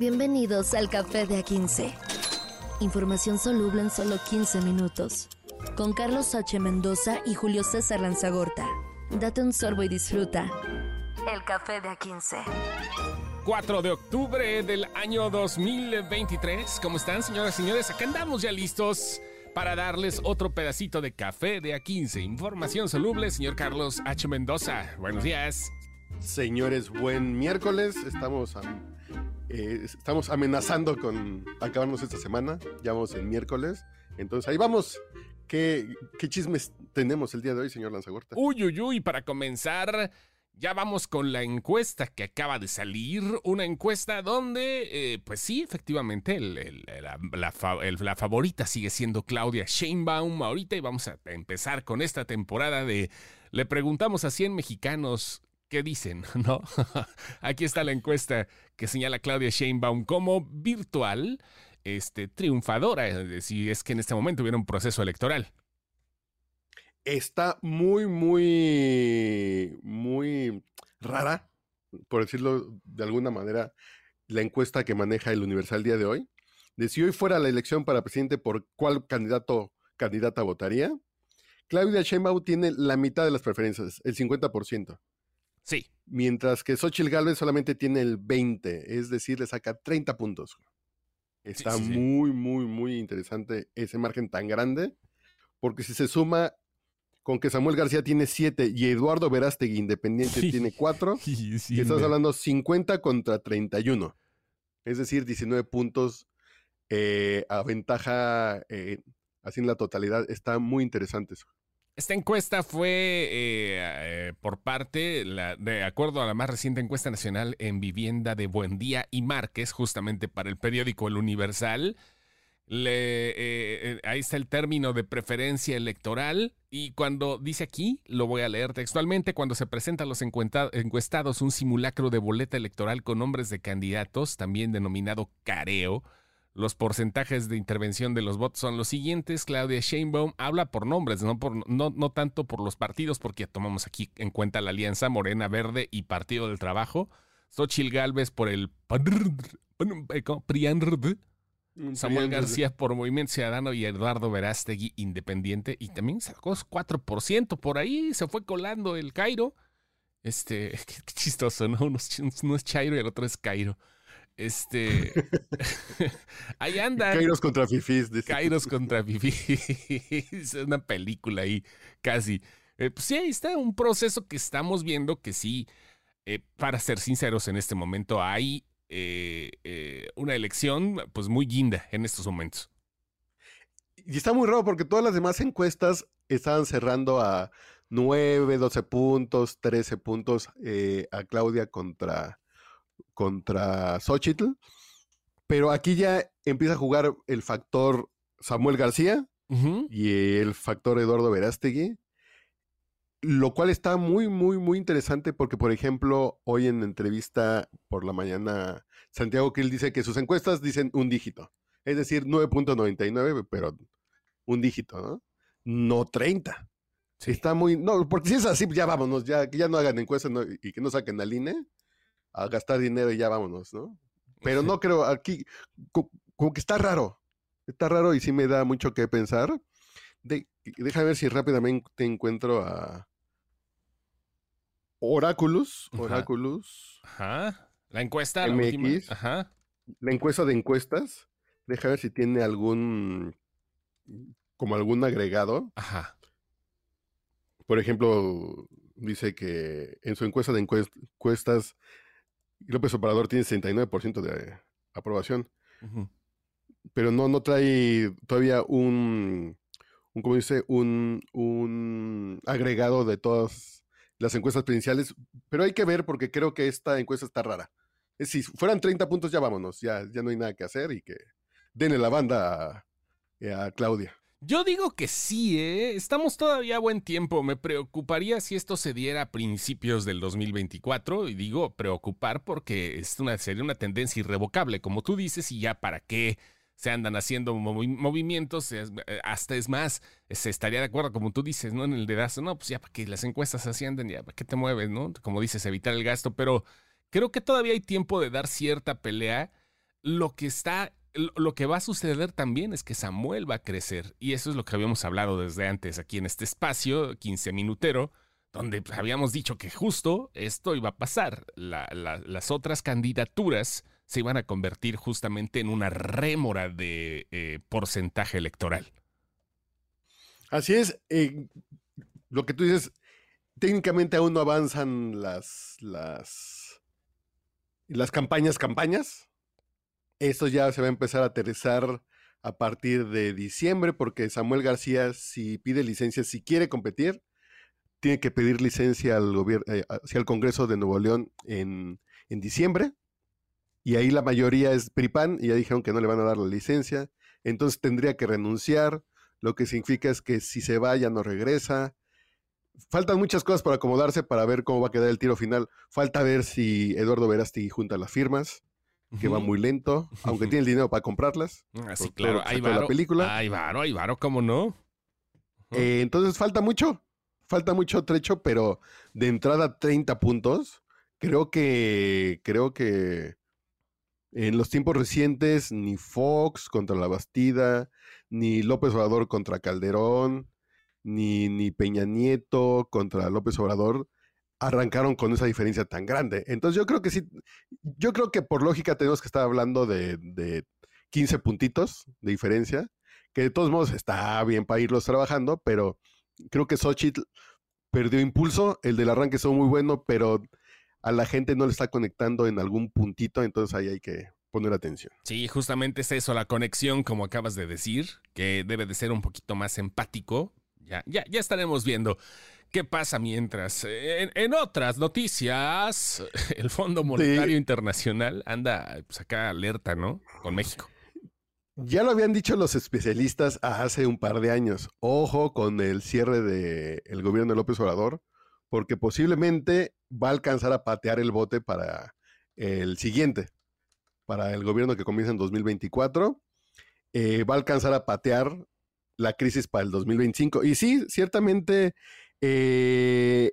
Bienvenidos al Café de A15. Información soluble en solo 15 minutos. Con Carlos H. Mendoza y Julio César Lanzagorta. Date un sorbo y disfruta. El Café de A15. 4 de octubre del año 2023. ¿Cómo están, señoras y señores? Acá andamos ya listos para darles otro pedacito de café de A15. Información soluble, señor Carlos H. Mendoza. Buenos días. Señores, buen miércoles. Estamos eh, estamos amenazando con acabarnos esta semana. Ya vamos el miércoles. Entonces ahí vamos. ¿Qué, ¿Qué, chismes tenemos el día de hoy, señor Lanzagorta? Uy, uy, uy, para comenzar, ya vamos con la encuesta que acaba de salir. Una encuesta donde, eh, pues sí, efectivamente, la, favorita sigue siendo Claudia Sheinbaum ahorita. Y vamos a empezar con esta temporada de Le preguntamos a 100 mexicanos ¿Qué dicen? ¿No? Aquí está la encuesta que señala Claudia Sheinbaum como virtual, este, triunfadora, eh, si es que en este momento hubiera un proceso electoral. Está muy, muy, muy rara, por decirlo de alguna manera, la encuesta que maneja el Universal día de hoy. De si hoy fuera la elección para presidente, ¿por cuál candidato, candidata votaría? Claudia Sheinbaum tiene la mitad de las preferencias, el 50%. Sí. Mientras que Xochitl Galvez solamente tiene el 20, es decir, le saca 30 puntos. Está muy, muy, muy interesante ese margen tan grande, porque si se suma con que Samuel García tiene 7 y Eduardo Verástegui Independiente tiene 4, estás hablando 50 contra 31. Es decir, 19 puntos eh, a ventaja eh, así en la totalidad. Está muy interesante eso. Esta encuesta fue eh, eh, por parte, de acuerdo a la más reciente encuesta nacional en vivienda de Buendía y Márquez, justamente para el periódico El Universal. Eh, ahí está el término de preferencia electoral y cuando dice aquí, lo voy a leer textualmente, cuando se presenta a los encuestados un simulacro de boleta electoral con nombres de candidatos, también denominado careo, los porcentajes de intervención de los votos son los siguientes. Claudia Sheinbaum habla por nombres, no, por, no, no tanto por los partidos, porque tomamos aquí en cuenta la alianza Morena Verde y Partido del Trabajo. Xochil Gálvez por el Samuel García por Movimiento Ciudadano y Eduardo Verástegui Independiente. Y también sacó 4%. Por ahí se fue colando el Cairo. Este, qué, chistoso, ¿no? Uno, uno, es Chairo y el otro es Cairo. Este. ahí anda. Kairos contra Fifis. Kairos contra Fifis. es una película ahí, casi. Eh, pues sí, ahí está un proceso que estamos viendo que sí, eh, para ser sinceros, en este momento hay eh, una elección pues muy guinda en estos momentos. Y está muy raro porque todas las demás encuestas estaban cerrando a 9, 12 puntos, 13 puntos a Claudia contra, contra Xochitl. Pero aquí ya empieza a jugar el factor Samuel García y el factor Eduardo Verástegui. Lo cual está muy, muy, muy interesante porque, por ejemplo, hoy en entrevista por la mañana, Santiago Krill dice que sus encuestas dicen un dígito. Es decir, 9.99, pero un dígito, ¿no? No 30. Está muy. No, porque si es así, ya vámonos, ya, ya no hagan encuestas y que no saquen al INE a gastar dinero y ya vámonos, ¿no? Pero no creo, aquí como que está raro, está raro y sí me da mucho que pensar. De, déjame ver si rápidamente te encuentro a Oráculos, Oráculos. Ajá. La encuesta, la MX, Ajá. La encuesta de encuestas. Deja ver si tiene algún como algún agregado. Ajá. Por ejemplo, dice que en su encuesta de encuestas López Obrador tiene 69% de aprobación. Pero no, no trae todavía un, un como dice, un, un agregado de todas las encuestas provinciales. Pero hay que ver porque creo que esta encuesta está rara. Es si fueran 30 puntos, ya vámonos. Ya, ya no hay nada que hacer y que denle la banda a, a Claudia. Yo digo que sí, ¿eh? Estamos todavía a buen tiempo. Me preocuparía si esto se diera a principios del 2024. Y digo preocupar porque es una, sería una tendencia irrevocable, como tú dices, y ya para qué se andan haciendo movimientos. Eh, hasta es más, se estaría de acuerdo, como tú dices, ¿no? En el dedazo, no, pues ya para que las encuestas así anden, ya para qué te mueves, ¿no? Como dices, evitar el gasto. Pero creo que todavía hay tiempo de dar cierta pelea lo que está lo que va a suceder también es que Samuel va a crecer. Y eso es lo que habíamos hablado desde antes aquí en este espacio, 15 minutero, donde habíamos dicho que justo esto iba a pasar. las otras candidaturas se iban a convertir justamente en una rémora de eh, porcentaje electoral. Así es. Eh, lo que tú dices, técnicamente aún no avanzan las, las, las campañas, campañas esto ya se va a empezar a aterrizar a partir de diciembre, porque Samuel García, si pide licencia, si quiere competir, tiene que pedir licencia al gobierno, eh, hacia el Congreso de Nuevo León en, en diciembre. Y ahí la mayoría es PRIPAN y ya dijeron que no le van a dar la licencia. Entonces tendría que renunciar, lo que significa es que si se va ya no regresa. Faltan muchas cosas para acomodarse para ver cómo va a quedar el tiro final. Falta ver si Eduardo Verasti junta las firmas que va muy lento, aunque tiene el dinero para comprarlas. Así, ah, claro, hay varo. La película. Hay varo, hay varo, ¿cómo no? Eh, entonces falta mucho, falta mucho trecho, pero de entrada 30 puntos. Creo que, creo que en los tiempos recientes ni Fox contra la Bastida, ni López Obrador contra Calderón, ni, ni Peña Nieto contra López Obrador arrancaron con esa diferencia tan grande. Entonces yo creo que sí, yo creo que por lógica tenemos que estar hablando de, de 15 puntitos de diferencia, que de todos modos está bien para irlos trabajando, pero creo que Xochitl perdió impulso, el del arranque son muy bueno, pero a la gente no le está conectando en algún puntito, entonces ahí hay que poner atención. Sí, justamente es eso, la conexión, como acabas de decir, que debe de ser un poquito más empático. Ya, ya, ya estaremos viendo. ¿Qué pasa mientras? En, otras noticias, el Fondo Monetario Internacional anda pues, acá alerta, ¿no? Con México. Ya lo habían dicho los especialistas hace un par de años. Ojo con el cierre del gobierno de López Obrador, porque posiblemente va a alcanzar a patear el bote para el siguiente, para el gobierno que comienza en 2024. Eh, va a alcanzar a patear la crisis para el 2025. Y sí, ciertamente eh,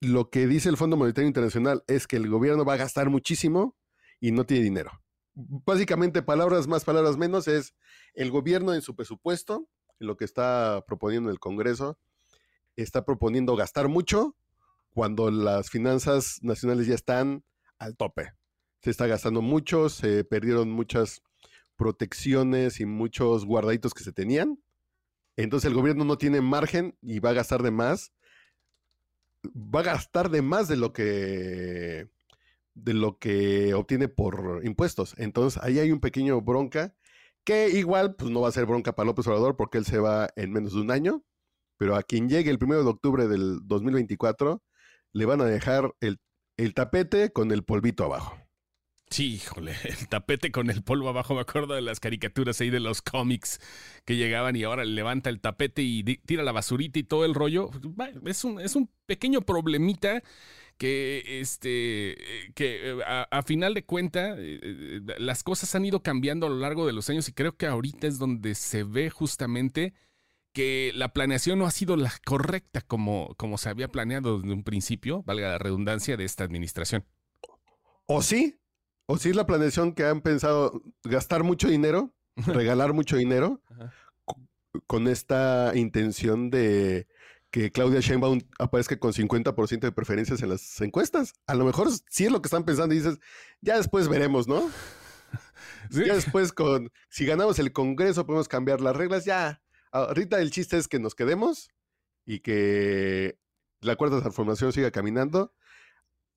lo que dice el Fondo Monetario Internacional es que el gobierno va a gastar muchísimo y no tiene dinero. Básicamente, palabras más, palabras menos, es el gobierno en su presupuesto, lo que está proponiendo el Congreso, está proponiendo gastar mucho cuando las finanzas nacionales ya están al tope. Se está gastando mucho, se perdieron muchas protecciones y muchos guardaditos que se tenían. Entonces el gobierno no tiene margen y va a gastar de más. Va a gastar de más de lo que de lo que obtiene por impuestos. Entonces ahí hay un pequeño bronca que igual pues no va a ser bronca para López Obrador porque él se va en menos de un año, pero a quien llegue el primero de octubre del 2024 le van a dejar el, el tapete con el polvito abajo. Sí, híjole, el tapete con el polvo abajo, me acuerdo de las caricaturas ahí de los cómics que llegaban y ahora levanta el tapete y tira la basurita y todo el rollo. Es un, es un pequeño problemita que, este, que eh, a, final de cuenta eh, eh, las cosas han ido cambiando a lo largo de los años y creo que ahorita es donde se ve justamente que la planeación no ha sido la correcta como, como se había planeado desde un principio, valga la redundancia, de esta administración. ¿O sí? O si es la planeación que han pensado gastar mucho dinero, regalar mucho dinero, con esta intención de que Claudia Sheinbaum aparezca con 50% de preferencias en las encuestas. A lo mejor sí es lo que están pensando y dices, ya después veremos, ¿no? Ya después con, si ganamos el Congreso podemos cambiar las reglas, ya. Ahorita el chiste es que nos quedemos y que la cuarta transformación siga caminando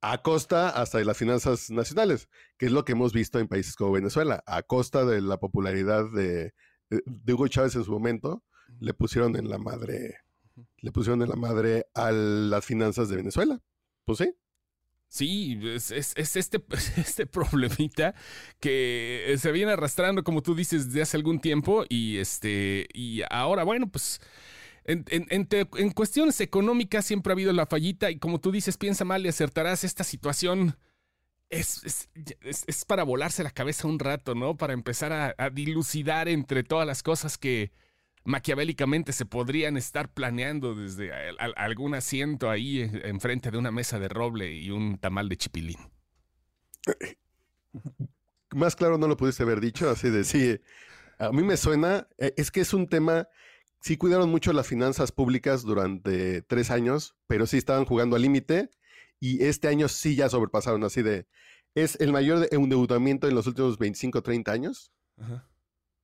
a costa hasta de las finanzas nacionales, que es lo que hemos visto en países como Venezuela, a costa de la popularidad de, Hugo Chávez en su momento, le pusieron en la madre, le pusieron en la madre a las finanzas de Venezuela. Pues sí. Sí, es, es, este, este problemita que se viene arrastrando, como tú dices, desde hace algún tiempo y, este, y ahora, bueno, pues en, cuestiones económicas siempre ha habido la fallita y como tú dices, piensa mal y acertarás esta situación. Es, es, para volarse la cabeza un rato, ¿no? Para empezar a, dilucidar entre todas las cosas que maquiavélicamente se podrían estar planeando desde algún asiento ahí enfrente de una mesa de roble y un tamal de chipilín. más claro no lo pudiste haber dicho, así de sí. A mí me suena, eh, es que es un tema, sí cuidaron mucho las finanzas públicas durante tres años, pero sí estaban jugando al límite y este año sí ya sobrepasaron así de, es el mayor endeudamiento en los últimos 25, 30 años.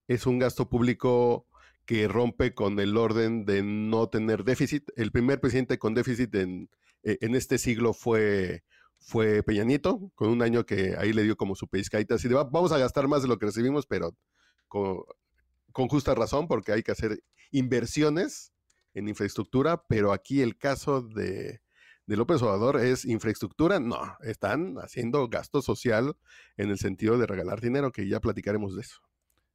Es un gasto público que rompe con el orden de no tener déficit. El primer presidente con déficit en, e, en este siglo fue, fue Peña Nieto, con un año que ahí le dio como su pescadita, así de vamos a gastar más de lo que recibimos, pero con, justa razón, porque hay que hacer inversiones en infraestructura, pero aquí el caso de, de López Obrador es infraestructura, no, están haciendo gasto social en el sentido de regalar dinero, que ya platicaremos de eso.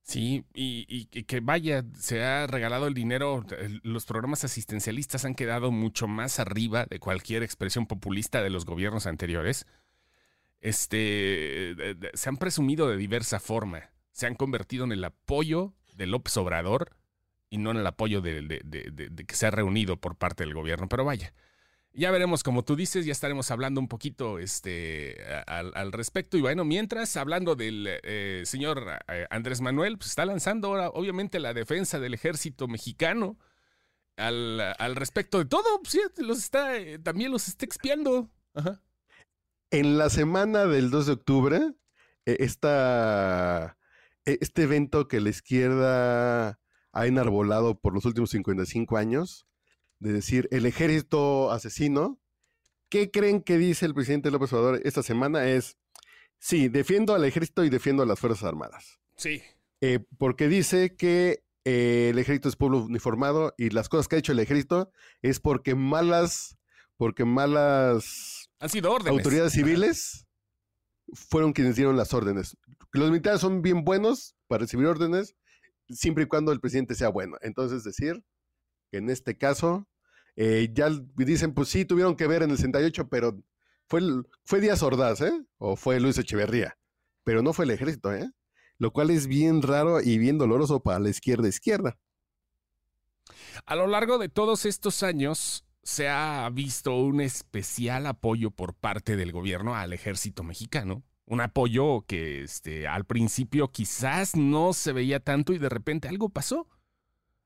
Sí, y, que vaya, se ha regalado el dinero, los programas asistencialistas han quedado mucho más arriba de cualquier expresión populista de los gobiernos anteriores. Este, se han presumido de diversa forma, se han convertido en el apoyo de López Obrador y no en el apoyo de que se ha reunido por parte del gobierno, pero vaya. Ya veremos, como tú dices, ya estaremos hablando un poquito este, al, respecto. Y bueno, mientras, hablando del eh, señor eh, Andrés Manuel, pues está lanzando ahora, obviamente, la defensa del ejército mexicano al, respecto de todo. Pues, los está, eh, también los está expiando. En la semana del 2 de octubre, esta, este evento que la izquierda ha enarbolado por los últimos 55 años, de decir el ejército asesino, ¿qué creen que dice el presidente López Obrador esta semana? Es, sí, defiendo al ejército y defiendo a las Fuerzas Armadas. Sí. Eh, porque dice que eh, el ejército es pueblo uniformado y las cosas que ha hecho el ejército es porque malas, porque malas Han sido órdenes. autoridades civiles fueron quienes dieron las órdenes. Los militares son bien buenos para recibir órdenes siempre y cuando el presidente sea bueno. Entonces, decir que en este caso eh, ya dicen, pues sí, tuvieron que ver en el 68, pero fue, fue Díaz Ordaz, ¿eh? O fue Luis Echeverría, pero no fue el ejército, ¿eh? Lo cual es bien raro y bien doloroso para la izquierda izquierda. A lo largo de todos estos años se ha visto un especial apoyo por parte del gobierno al ejército mexicano. Un apoyo que este, al principio quizás no se veía tanto y de repente algo pasó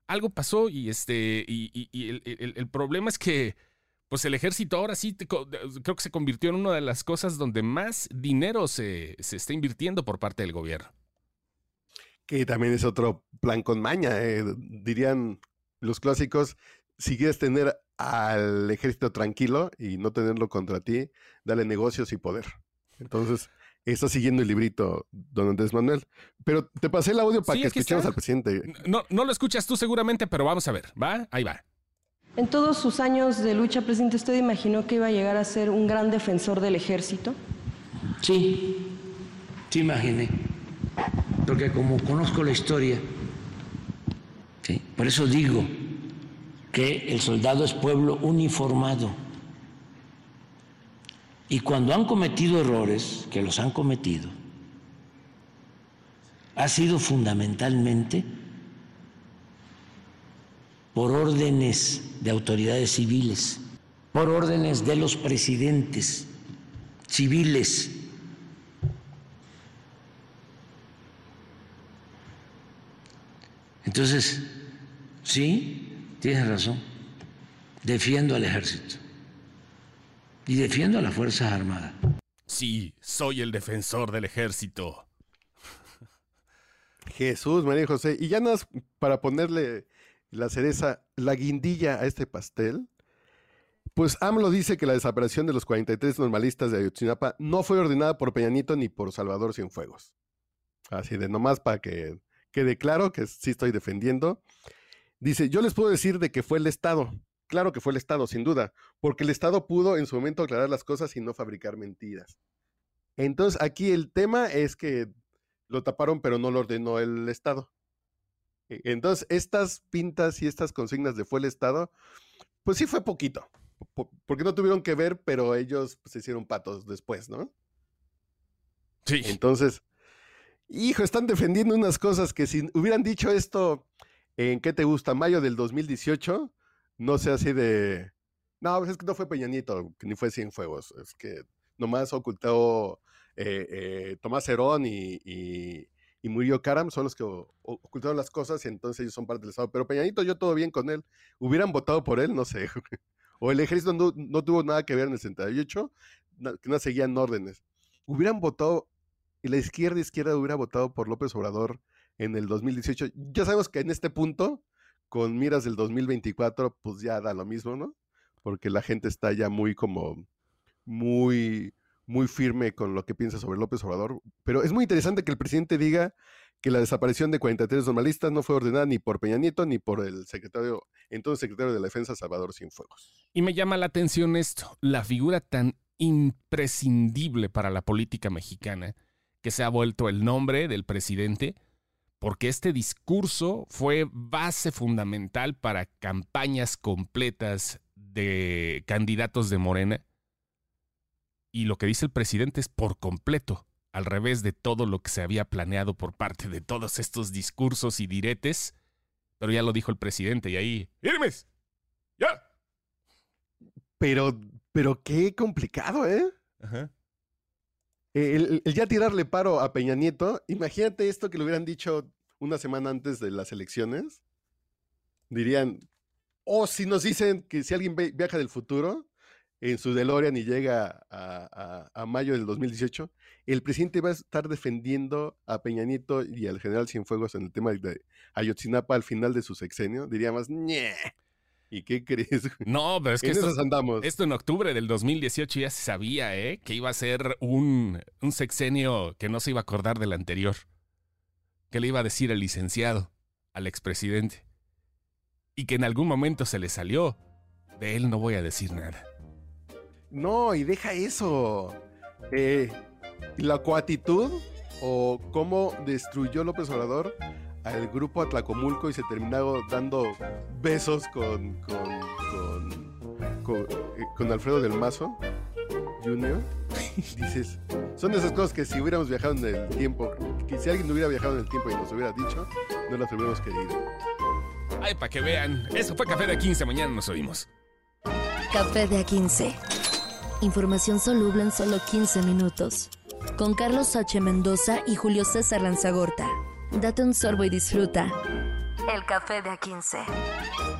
algo pasó y este y, el, problema es que pues el ejército ahora sí creo que se convirtió en una de las cosas donde más dinero se, está invirtiendo por parte del gobierno. Que también es otro plan con maña, eh, dirían los clásicos, si quieres tener al ejército tranquilo y no tenerlo contra ti, dale negocios y poder. Entonces, está siguiendo el librito, don Andrés Manuel. Pero te pasé el audio para que escuchemos al presidente. No, no lo escuchas tú seguramente, pero vamos a ver, ¿va? Ahí va. En todos sus años de lucha, presidente, ¿usted imaginó que iba a llegar a ser un gran defensor del ejército? Sí, sí imaginé. Porque como conozco la historia, ¿sí? por eso digo que el soldado es pueblo uniformado. Y cuando han cometido errores, que los han cometido, ha sido fundamentalmente por órdenes de autoridades civiles, por órdenes de los presidentes civiles. Entonces, sí, tienes razón, defiendo al ejército y defiendo a las Fuerzas Armadas. Sí, soy el defensor del ejército. Jesús, María José. Y ya más para ponerle la cereza, la guindilla a este pastel, pues AMLO dice que la desaparición de los 43 normalistas de Ayotzinapa no fue ordenada por Peña Nieto ni por Salvador Cienfuegos. Así de nomás para que quede claro que sí estoy defendiendo. Dice, yo les puedo decir de que fue el Estado, Claro que fue el Estado, sin duda, porque el Estado pudo en su momento aclarar las cosas y no fabricar mentiras. Entonces, aquí el tema es que lo taparon, pero no lo ordenó el Estado. E, entonces, estas pintas y estas consignas de fue el Estado, pues sí fue poquito, porque no tuvieron que ver, pero ellos pues, se hicieron patos después, ¿no? Sí. Entonces, hijo, están defendiendo unas cosas que si hubieran dicho esto en qué te gusta, mayo del 2018, no sé así de. No, es que no fue Peña Nieto, ni fue Cienfuegos. Es que nomás ocultó eh, eh, Tomás Herón y, y, y Murillo Karam son los que ocultaron las cosas y entonces ellos son parte del Estado. Pero Peñanito, yo todo bien con él. ¿Hubieran votado por él? No sé. O el ejército no, no tuvo nada que ver en el 78, na- que no seguían órdenes. ¿Hubieran votado, la izquierda izquierda hubiera votado por López Obrador en el 2018? Ya sabemos que en este punto, con miras del 2024, pues ya da lo mismo, ¿no? Porque la gente está ya muy como, muy, muy firme con lo que piensa sobre López Obrador. Pero es muy interesante que el presidente diga que la desaparición de 43 normalistas no fue ordenada ni por Peña Nieto ni por el secretario, entonces secretario de la Defensa, Salvador Cienfuegos. Y me llama la atención esto, la figura tan imprescindible para la política mexicana que se ha vuelto el nombre del presidente, porque este discurso fue base fundamental para campañas completas de candidatos de Morena. Y lo que dice el presidente es por completo, al revés de todo lo que se había planeado por parte de todos estos discursos y diretes. Pero ya lo dijo el presidente y ahí, ¡Irmes! ¡Ya! Pero, pero qué complicado, ¿eh? Ajá. El, el ya tirarle paro a Peña Nieto, imagínate esto que le hubieran dicho una semana antes de las elecciones. Dirían, o si nos dicen que si alguien viaja del futuro en su DeLorean y llega a, a- a mayo del 2018, el presidente va a estar defendiendo a Peña Nieto y al general Cienfuegos en el tema de Ayotzinapa al final de su sexenio. Diría más, ñe. ¿Y qué crees? No, pero es que andamos. esto en octubre del 2018 ya se sabía, ¿eh? Que iba a ser un, un sexenio que no se iba a acordar del anterior. Que le iba a decir el licenciado, al expresidente. Y que en algún momento se le salió. De él no voy a decir nada. No, y deja eso. Eh, la coatitud o cómo destruyó López Obrador al grupo Atlacomulco y se terminó dando besos con, con, con, con, eh, con Alfredo del Mazo Jr. Dices, son esas cosas que si hubiéramos viajado en el tiempo, que si alguien hubiera viajado en el tiempo y nos hubiera dicho, no las hubiéramos querido. Ay, para que vean. Eso fue Café de 15. Mañana nos oímos. Café de A15. Información soluble en solo 15 minutos. Con Carlos H. Mendoza y Julio César Lanzagorta. Date un sorbo y disfruta. El café de A15.